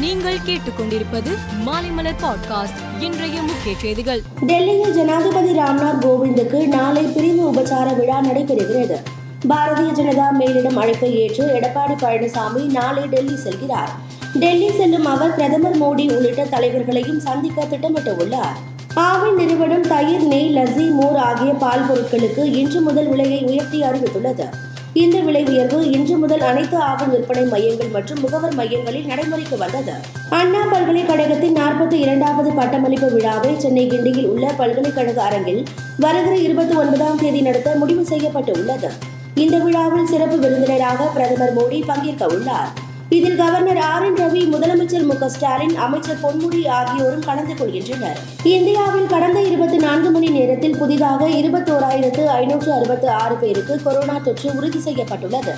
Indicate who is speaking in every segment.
Speaker 1: நீங்கள் கேட்டுக்கொண்டிருப்பது மாலைமலர் பாட்காஸ்ட் இன்றைய முக்கிய செய்திகள்.
Speaker 2: டெல்லியில் ஜனாதிபதி ராம்நாத் கோவிந்துக்கு நாளை பிரிவு உபச்சார விழா நடைபெறுகிறது. பாரதிய ஜனதா மேலிடம் அழைப்பை ஏற்று எடப்பாடி பழனிசாமி நாளை டெல்லி செல்கிறார். டெல்லி செல்லும் அவர் பிரதமர் மோடி உள்ளிட்ட தலைவர்களையும் சந்திக்க திட்டமிட்டுள்ளார். ஆவின் நிறுவனம் தயிர் நெய் லஸ்ஸி மோர் ஆகிய பால் பொருட்களுக்கு இன்று முதல் விலையை உயர்த்தி அறிவித்துள்ளது. இந்த விலை உயர்வு இன்று முதல் அனைத்து ஆவண விற்பனை மையங்கள் மற்றும் முகவர் மையங்களில் நடைமுறைக்கு வந்தது. அண்ணா பல்கலைக்கழகத்தின் நாற்பத்தி இரண்டாவது பட்டமளிப்பு விழாவை சென்னை கிண்டியில் உள்ள பல்கலைக்கழக அரங்கில் வருகிற இருபத்தி ஒன்பதாம் தேதி நடத்த முடிவு செய்யப்பட்டு உள்ளது. இந்த விழாவில் சிறப்பு விருந்தினராக பிரதமர் மோடி பங்கேற்க உள்ளார். இதில் கவர்னர் ஆர் என் ரவி முதலமைச்சர் மு க ஸ்டாலின் அமைச்சர் பொன்முடி ஆகியோரும் கலந்து கொள்கின்றனர். இந்தியாவில் கடந்த இருபத்தி நான்கு மணி நேரத்தில் புதிதாக இருபத்தோராயிரத்து ஐநூற்று அறுபத்து ஆறு பேருக்கு கொரோனா தொற்று உறுதி செய்யப்பட்டுள்ளது.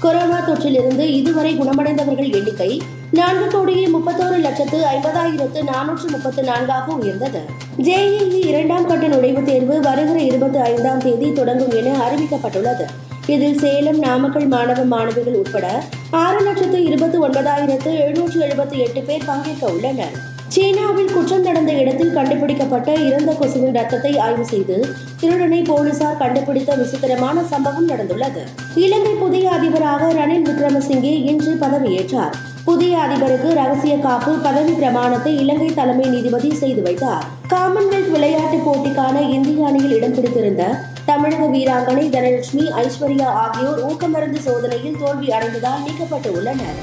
Speaker 2: கொரோனா தொற்றிலிருந்து இதுவரை குணமடைந்தவர்கள் எண்ணிக்கை நான்கு கோடியே முப்பத்தோரு லட்சத்து ஐம்பதாயிரத்து நானூற்று முப்பத்து நான்காக உயர்ந்தது ஜேஇஇ இரண்டாம் கட்ட நுழைவுத் தேர்வு வருகிற இருபத்தி ஐந்தாம் தேதி தொடங்கும் என அறிவிக்கப்பட்டுள்ளது. இதில் சேலம் நாமக்கல் மாணவ மாணவிகள் உட்பட ஆறு லட்சத்து இருபத்தி ஒன்பதாயிரத்து எழுநூற்று எழுபத்தி எட்டு பேர் பங்கேற்க உள்ளனர். சீனாவில் குற்றம் நடந்த இடத்தில் கண்டுபிடிக்கப்பட்ட இறந்த கொசுவின் ரத்தத்தை ஆய்வு செய்து திருடனை போலீசார் கண்டுபிடித்த விசித்திரமான சம்பவம் நடந்துள்ளது. இலங்கை புதிய அதிபராக ரணில் விக்ரமசிங்கே இன்று பதவியேற்றார். புதிய அதிபருக்கு ரகசிய காப்பு பதவி பிரமாணத்தை இலங்கை தலைமை நீதிபதி செய்து வைத்தார். காமன்வெல்த் விளையாட்டுப் போட்டிக்கான இந்திய அணியில் இடம் பிடித்திருந்த தமிழக வீராங்கனை தனலட்சுமி ஐஸ்வர்யா ஆகியோர் ஊக்கமருந்து சோதனையில் தோல்வி அடைந்ததால் நீக்கப்பட்டு உள்ளனர்.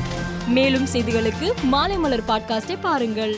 Speaker 1: மேலும் செய்திகளுக்கு மாலை மலர் பாட்காஸ்டை பாருங்கள்.